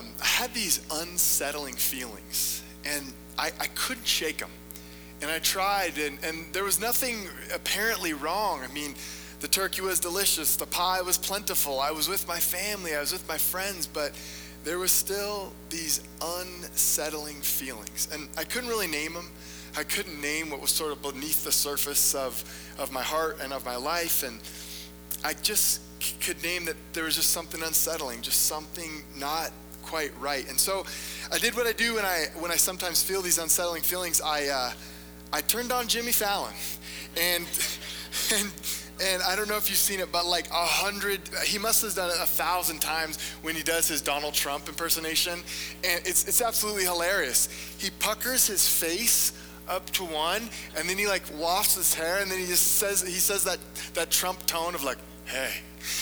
Um, I had these unsettling feelings, and I, I couldn't shake them. And I tried, and, and there was nothing apparently wrong. I mean, the turkey was delicious, the pie was plentiful, I was with my family, I was with my friends, but there was still these unsettling feelings. And I couldn't really name them. I couldn't name what was sort of beneath the surface of, of my heart and of my life. And I just could name that there was just something unsettling, just something not quite right. And so I did what I do when I when I sometimes feel these unsettling feelings. I uh, I turned on Jimmy Fallon, and and and I don't know if you've seen it, but like a hundred, he must have done it a thousand times when he does his Donald Trump impersonation, and it's it's absolutely hilarious. He puckers his face up to one, and then he like wafts his hair, and then he just says he says that that Trump tone of like, hey,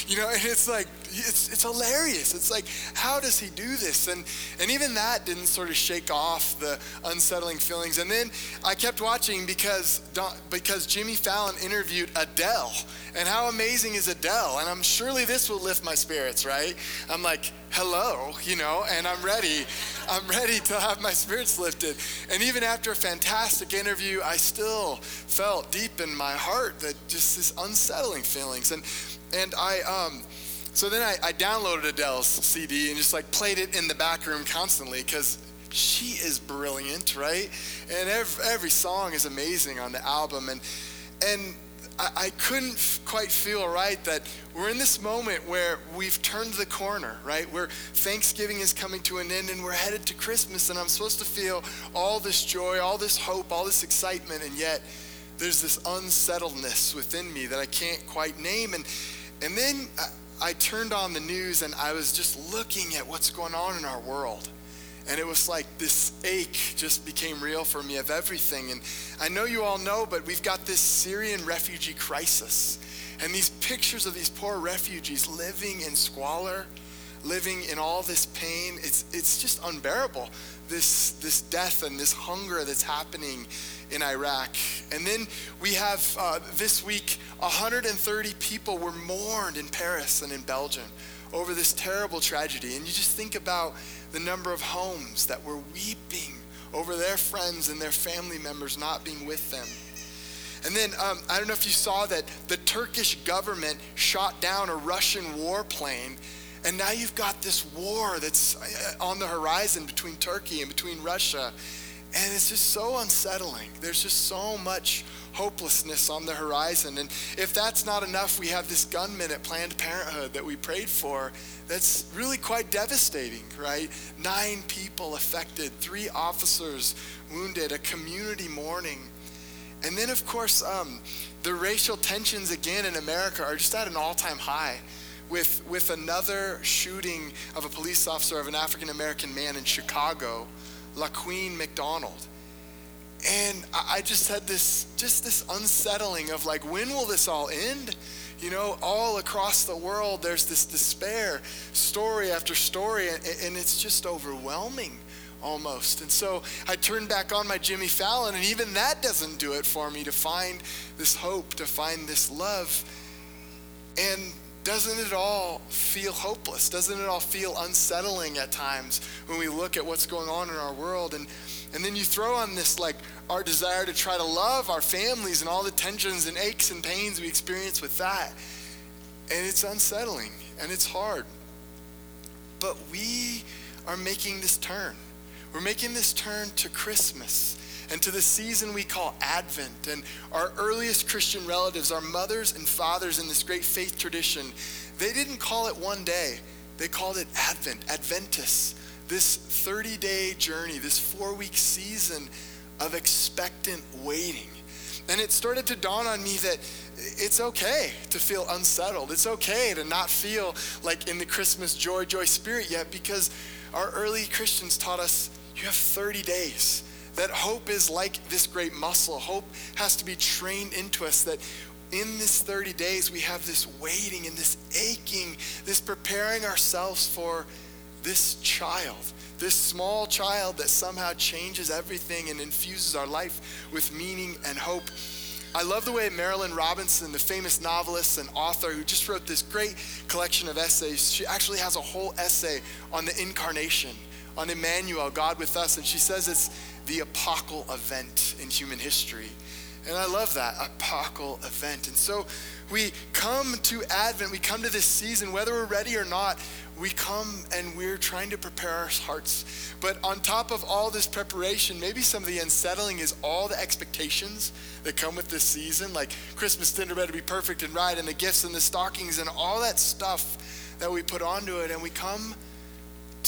you know, and it's like it's it's hilarious. It's like how does he do this? And and even that didn't sort of shake off the unsettling feelings. And then I kept watching because because Jimmy Fallon interviewed Adele, and how amazing is Adele? And I'm surely this will lift my spirits, right? I'm like, hello, you know, and I'm ready. I'm ready to have my spirits lifted. And even after a fantastic interview, I still felt deep in my heart that just this unsettling feelings. And and I, um, so then I, I downloaded Adele's CD and just like played it in the back room constantly because she is brilliant, right? And every, every song is amazing on the album. And, and I, I couldn't f- quite feel right that we're in this moment where we've turned the corner, right? Where Thanksgiving is coming to an end and we're headed to Christmas, and I'm supposed to feel all this joy, all this hope, all this excitement, and yet there's this unsettledness within me that I can't quite name. And and then I, I turned on the news and I was just looking at what's going on in our world. And it was like this ache just became real for me of everything. And I know you all know, but we've got this Syrian refugee crisis. And these pictures of these poor refugees living in squalor, living in all this pain, it's, it's just unbearable. This, this death and this hunger that's happening in Iraq. And then we have uh, this week 130 people were mourned in Paris and in Belgium over this terrible tragedy. And you just think about the number of homes that were weeping over their friends and their family members not being with them. And then um, I don't know if you saw that the Turkish government shot down a Russian warplane. And now you've got this war that's uh, on the horizon between Turkey and between Russia. And it's just so unsettling. There's just so much hopelessness on the horizon. And if that's not enough, we have this gunman at Planned Parenthood that we prayed for that's really quite devastating, right? Nine people affected, three officers wounded, a community mourning. And then, of course, um, the racial tensions again in America are just at an all time high. With, with another shooting of a police officer of an African American man in Chicago Laquan McDonald. And I just had this, just this unsettling of like, when will this all end? You know, all across the world, there's this despair, story after story, and, and it's just overwhelming almost. And so I turned back on my Jimmy Fallon, and even that doesn't do it for me to find this hope, to find this love. And doesn't it all feel hopeless? Doesn't it all feel unsettling at times when we look at what's going on in our world? And, and then you throw on this, like, our desire to try to love our families and all the tensions and aches and pains we experience with that. And it's unsettling and it's hard. But we are making this turn. We're making this turn to Christmas and to the season we call Advent. And our earliest Christian relatives, our mothers and fathers in this great faith tradition, they didn't call it one day, they called it Advent, Adventus, this 30 day journey, this four week season of expectant waiting. And it started to dawn on me that it's okay to feel unsettled. It's okay to not feel like in the Christmas joy, joy spirit yet because our early Christians taught us you have 30 days that hope is like this great muscle. Hope has to be trained into us that in this 30 days we have this waiting and this aching, this preparing ourselves for this child, this small child that somehow changes everything and infuses our life with meaning and hope. I love the way Marilynne Robinson, the famous novelist and author who just wrote this great collection of essays, she actually has a whole essay on the incarnation, on Emmanuel, God with us. And she says it's the epochal event in human history. And I love that, epochal event. And so we come to Advent, we come to this season, whether we're ready or not, we come and we're trying to prepare our hearts. But on top of all this preparation, maybe some of the unsettling is all the expectations that come with this season, like Christmas dinner better be perfect and right, and the gifts and the stockings and all that stuff that we put onto it. And we come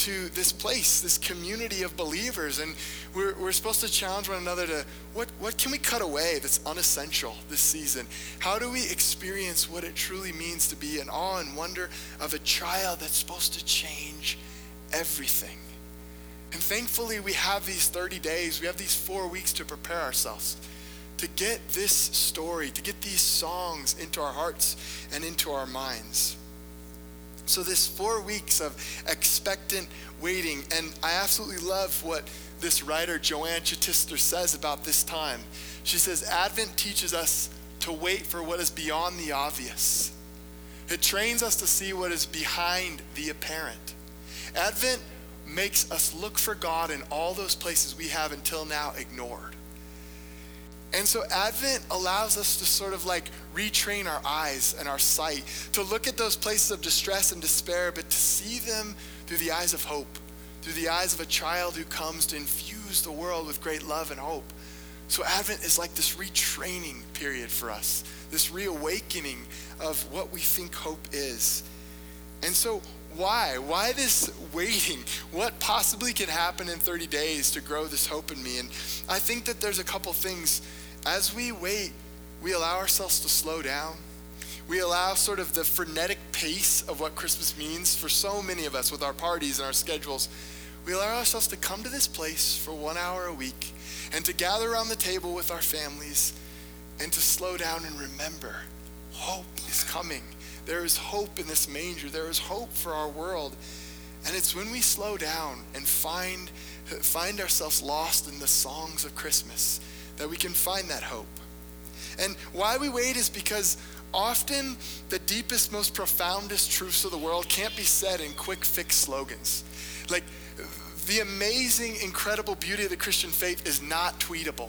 to this place, this community of believers. And we're, we're supposed to challenge one another to what, what can we cut away that's unessential this season? How do we experience what it truly means to be in awe and wonder of a child that's supposed to change everything? And thankfully, we have these 30 days, we have these four weeks to prepare ourselves to get this story, to get these songs into our hearts and into our minds. So, this four weeks of expectant waiting, and I absolutely love what this writer, Joanne Chittister, says about this time. She says, Advent teaches us to wait for what is beyond the obvious. It trains us to see what is behind the apparent. Advent makes us look for God in all those places we have until now ignored. And so Advent allows us to sort of like retrain our eyes and our sight to look at those places of distress and despair, but to see them through the eyes of hope, through the eyes of a child who comes to infuse the world with great love and hope. So Advent is like this retraining period for us, this reawakening of what we think hope is. And so why? Why this waiting? What possibly can happen in 30 days to grow this hope in me? And I think that there's a couple things as we wait, we allow ourselves to slow down. We allow sort of the frenetic pace of what Christmas means for so many of us with our parties and our schedules. We allow ourselves to come to this place for one hour a week and to gather around the table with our families and to slow down and remember hope is coming. There is hope in this manger. There is hope for our world. And it's when we slow down and find, find ourselves lost in the songs of Christmas that we can find that hope. And why we wait is because often the deepest, most profoundest truths of the world can't be said in quick fix slogans. Like the amazing, incredible beauty of the Christian faith is not tweetable.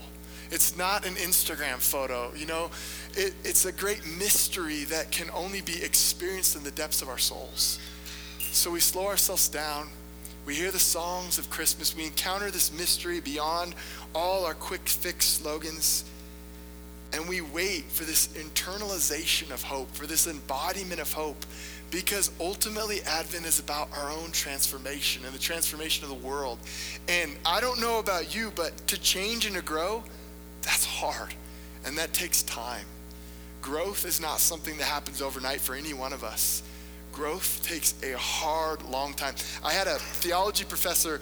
It's not an Instagram photo, you know. It, it's a great mystery that can only be experienced in the depths of our souls. So we slow ourselves down. We hear the songs of Christmas. We encounter this mystery beyond all our quick fix slogans. And we wait for this internalization of hope, for this embodiment of hope, because ultimately Advent is about our own transformation and the transformation of the world. And I don't know about you, but to change and to grow, that's hard. And that takes time. Growth is not something that happens overnight for any one of us. Growth takes a hard, long time. I had a theology professor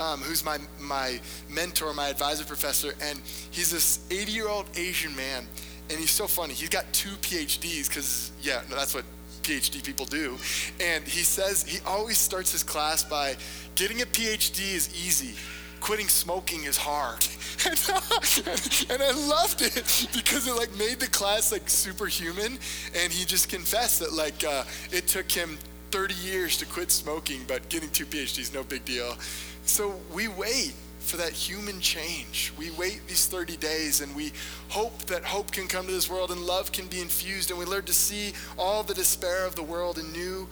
um, who's my, my mentor, my advisor professor, and he's this 80 year old Asian man. And he's so funny. He's got two PhDs because, yeah, no, that's what PhD people do. And he says he always starts his class by getting a PhD is easy, quitting smoking is hard. and I loved it because it like made the class like superhuman. And he just confessed that like uh, it took him 30 years to quit smoking, but getting two PhDs, no big deal. So we wait for that human change. We wait these 30 days and we hope that hope can come to this world and love can be infused and we learn to see all the despair of the world in new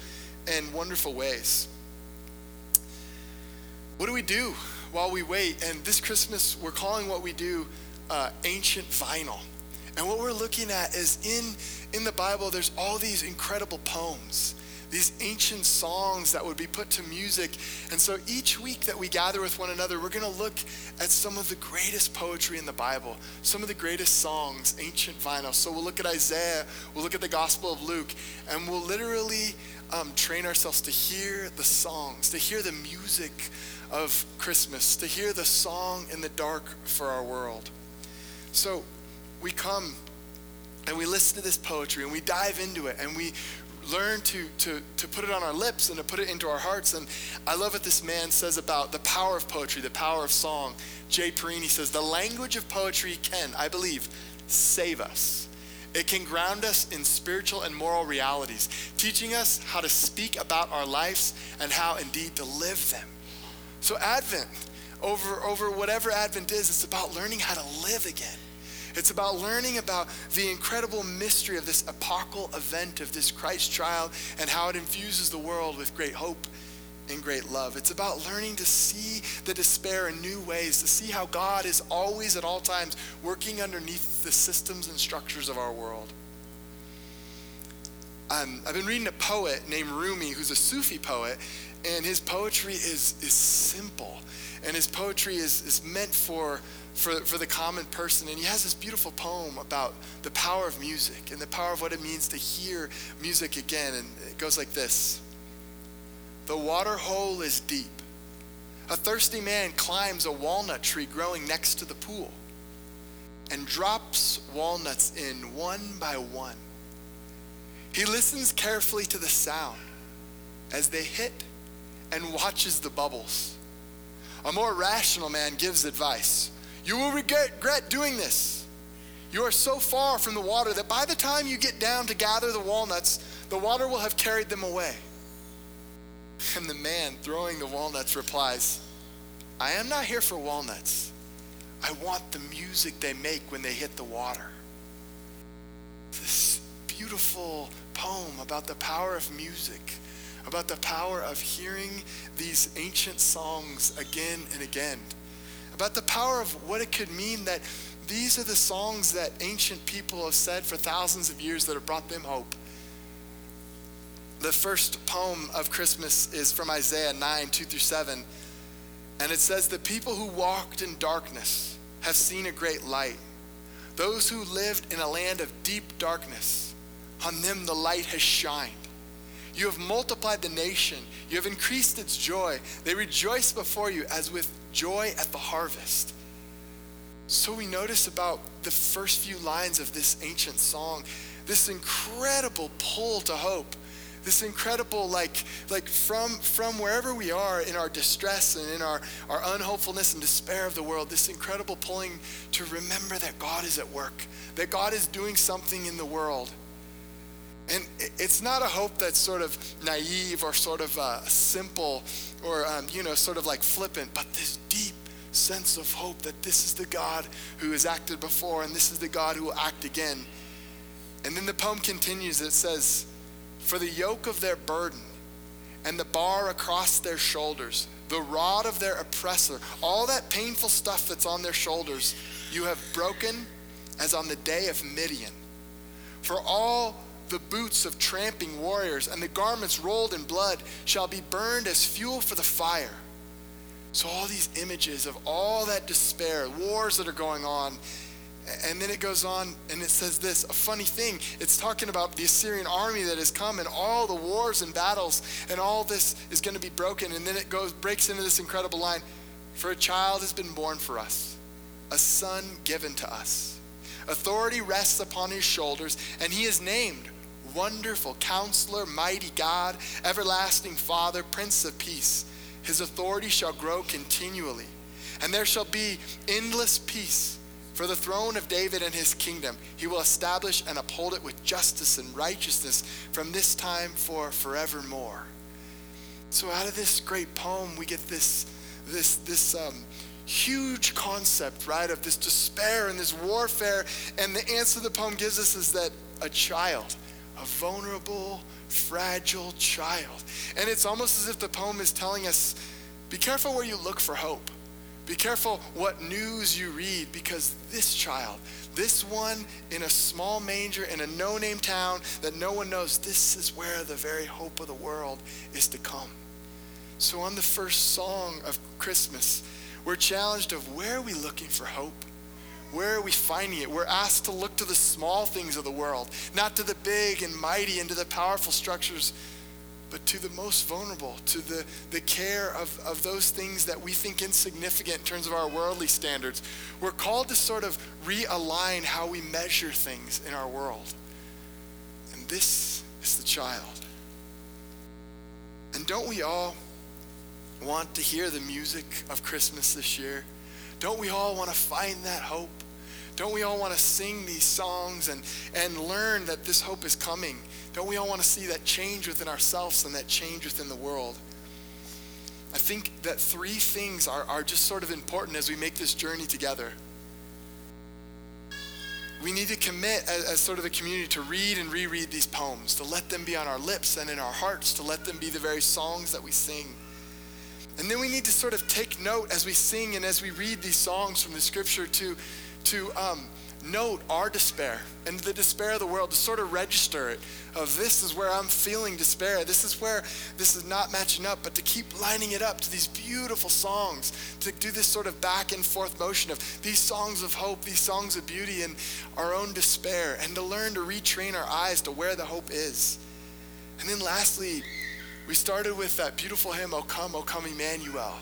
and wonderful ways. What do we do while we wait? And this Christmas, we're calling what we do uh, ancient vinyl. And what we're looking at is in, in the Bible, there's all these incredible poems these ancient songs that would be put to music. And so each week that we gather with one another, we're going to look at some of the greatest poetry in the Bible, some of the greatest songs, ancient vinyl. So we'll look at Isaiah, we'll look at the Gospel of Luke, and we'll literally um, train ourselves to hear the songs, to hear the music of Christmas, to hear the song in the dark for our world. So we come and we listen to this poetry and we dive into it and we learn to, to, to put it on our lips and to put it into our hearts. And I love what this man says about the power of poetry, the power of song. Jay Parini says, The language of poetry can, I believe, save us. It can ground us in spiritual and moral realities, teaching us how to speak about our lives and how indeed to live them. So, Advent, over, over whatever Advent is, it's about learning how to live again. It's about learning about the incredible mystery of this epochal event of this Christ child and how it infuses the world with great hope and great love. It's about learning to see the despair in new ways, to see how God is always at all times working underneath the systems and structures of our world. Um, I've been reading a poet named Rumi, who's a Sufi poet, and his poetry is, is simple. And his poetry is, is meant for for, for the common person. And he has this beautiful poem about the power of music and the power of what it means to hear music again. And it goes like this The water hole is deep. A thirsty man climbs a walnut tree growing next to the pool and drops walnuts in one by one. He listens carefully to the sound as they hit and watches the bubbles. A more rational man gives advice you will regret doing this. You are so far from the water that by the time you get down to gather the walnuts, the water will have carried them away. And the man throwing the walnuts replies, I am not here for walnuts. I want the music they make when they hit the water. This beautiful poem about the power of music, about the power of hearing these ancient songs again and again about the power of what it could mean that these are the songs that ancient people have said for thousands of years that have brought them hope. The first poem of Christmas is from Isaiah 9, 2 through 7. And it says, The people who walked in darkness have seen a great light. Those who lived in a land of deep darkness, on them the light has shined. You have multiplied the nation. You have increased its joy. They rejoice before you as with joy at the harvest. So we notice about the first few lines of this ancient song, this incredible pull to hope. This incredible, like, like from, from wherever we are in our distress and in our, our unhopefulness and despair of the world, this incredible pulling to remember that God is at work, that God is doing something in the world and it's not a hope that's sort of naive or sort of uh, simple or, um, you know, sort of like flippant, but this deep sense of hope that this is the God who has acted before and this is the God who will act again. And then the poem continues. It says, For the yoke of their burden and the bar across their shoulders, the rod of their oppressor, all that painful stuff that's on their shoulders, you have broken as on the day of Midian. For all the boots of tramping warriors and the garments rolled in blood shall be burned as fuel for the fire. So, all these images of all that despair, wars that are going on. And then it goes on and it says this a funny thing. It's talking about the Assyrian army that has come and all the wars and battles, and all this is going to be broken. And then it goes, breaks into this incredible line For a child has been born for us, a son given to us. Authority rests upon his shoulders, and he is named Wonderful Counselor, Mighty God, Everlasting Father, Prince of Peace. His authority shall grow continually, and there shall be endless peace. For the throne of David and his kingdom, he will establish and uphold it with justice and righteousness from this time for forevermore. So, out of this great poem, we get this, this, this um, huge concept, right, of this despair and this warfare. And the answer the poem gives us is that a child, a vulnerable, fragile child. And it's almost as if the poem is telling us be careful where you look for hope. Be careful what news you read because this child, this one in a small manger in a no name town that no one knows, this is where the very hope of the world is to come. So, on the first song of Christmas, we're challenged of where are we looking for hope? Where are we finding it? We're asked to look to the small things of the world, not to the big and mighty and to the powerful structures, but to the most vulnerable, to the, the care of, of those things that we think insignificant in terms of our worldly standards. We're called to sort of realign how we measure things in our world. And this is the child. And don't we all want to hear the music of Christmas this year? Don't we all want to find that hope? Don't we all want to sing these songs and, and learn that this hope is coming? Don't we all want to see that change within ourselves and that change within the world? I think that three things are, are just sort of important as we make this journey together. We need to commit as, as, sort of a community to read and reread these poems, to let them be on our lips and in our hearts, to let them be the very songs that we sing. And then we need to sort of take note as we sing and as we read these songs from the scripture to, to um, note our despair and the despair of the world, to sort of register it of this is where I'm feeling despair. This is where this is not matching up, but to keep lining it up to these beautiful songs, to do this sort of back and forth motion of these songs of hope, these songs of beauty and our own despair, and to learn to retrain our eyes to where the hope is. And then lastly, we started with that beautiful hymn, O come, O come Emmanuel.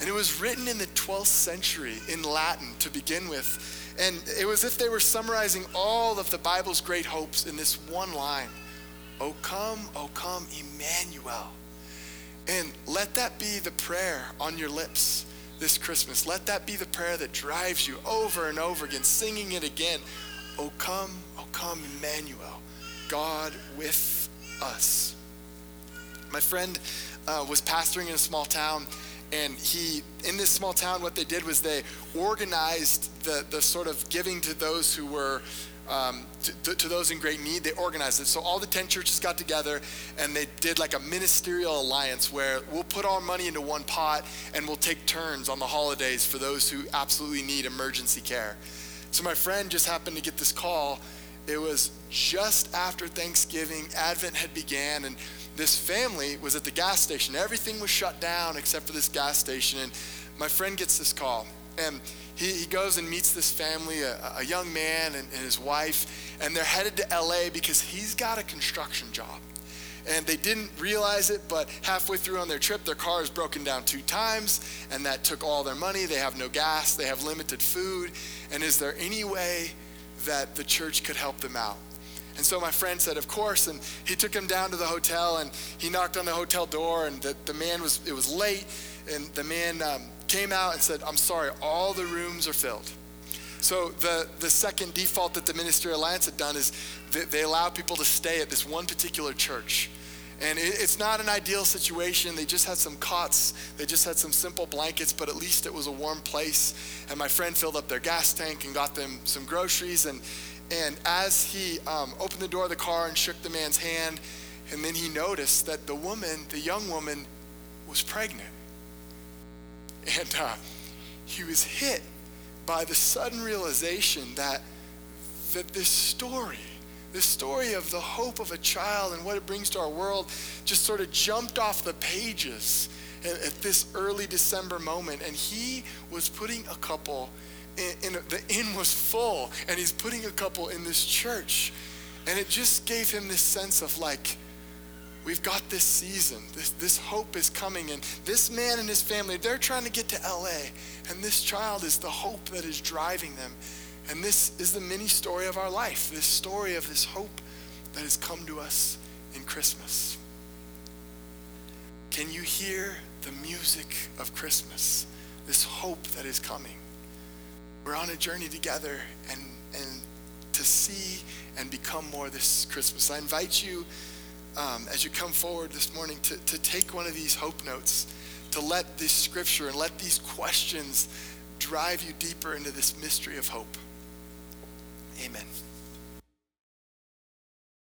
And it was written in the 12th century in Latin to begin with. And it was if they were summarizing all of the Bible's great hopes in this one line O come, O come, Emmanuel. And let that be the prayer on your lips this Christmas. Let that be the prayer that drives you over and over again, singing it again. O come, O come, Emmanuel, God with us. My friend uh, was pastoring in a small town and he in this small town what they did was they organized the, the sort of giving to those who were um, to, to, those in great need. They organized it. So all the 10 churches got together and they did like a ministerial alliance where we'll put our money into one pot and we'll take turns on the holidays for those who absolutely need emergency care. So my friend just happened to get this call it was just after thanksgiving advent had began and this family was at the gas station. Everything was shut down except for this gas station. And my friend gets this call. And he, he goes and meets this family, a, a young man and, and his wife. And they're headed to LA because he's got a construction job. And they didn't realize it, but halfway through on their trip, their car is broken down two times, and that took all their money. They have no gas, they have limited food. And is there any way that the church could help them out? And so my friend said, Of course. And he took him down to the hotel and he knocked on the hotel door. And the, the man was, it was late. And the man um, came out and said, I'm sorry, all the rooms are filled. So the, the second default that the Ministerial Alliance had done is they allow people to stay at this one particular church. And it, it's not an ideal situation. They just had some cots, they just had some simple blankets, but at least it was a warm place. And my friend filled up their gas tank and got them some groceries. And and as he um, opened the door of the car and shook the man's hand, and then he noticed that the woman, the young woman, was pregnant. And uh, he was hit by the sudden realization that, that this story, this story of the hope of a child and what it brings to our world, just sort of jumped off the pages at, at this early December moment. And he was putting a couple in, in, the inn was full and he's putting a couple in this church. And it just gave him this sense of like we've got this season. This, this hope is coming and this man and his family they're trying to get to la and this child is the hope that is driving them and this is the mini story of our life this story of this hope that has come to us in christmas can you hear the music of christmas this hope that is coming we're on a journey together and, and to see and become more this Christmas. I invite you um, as you come forward this morning to, to take one of these hope notes, to let this scripture and let these questions drive you deeper into this mystery of hope. Amen.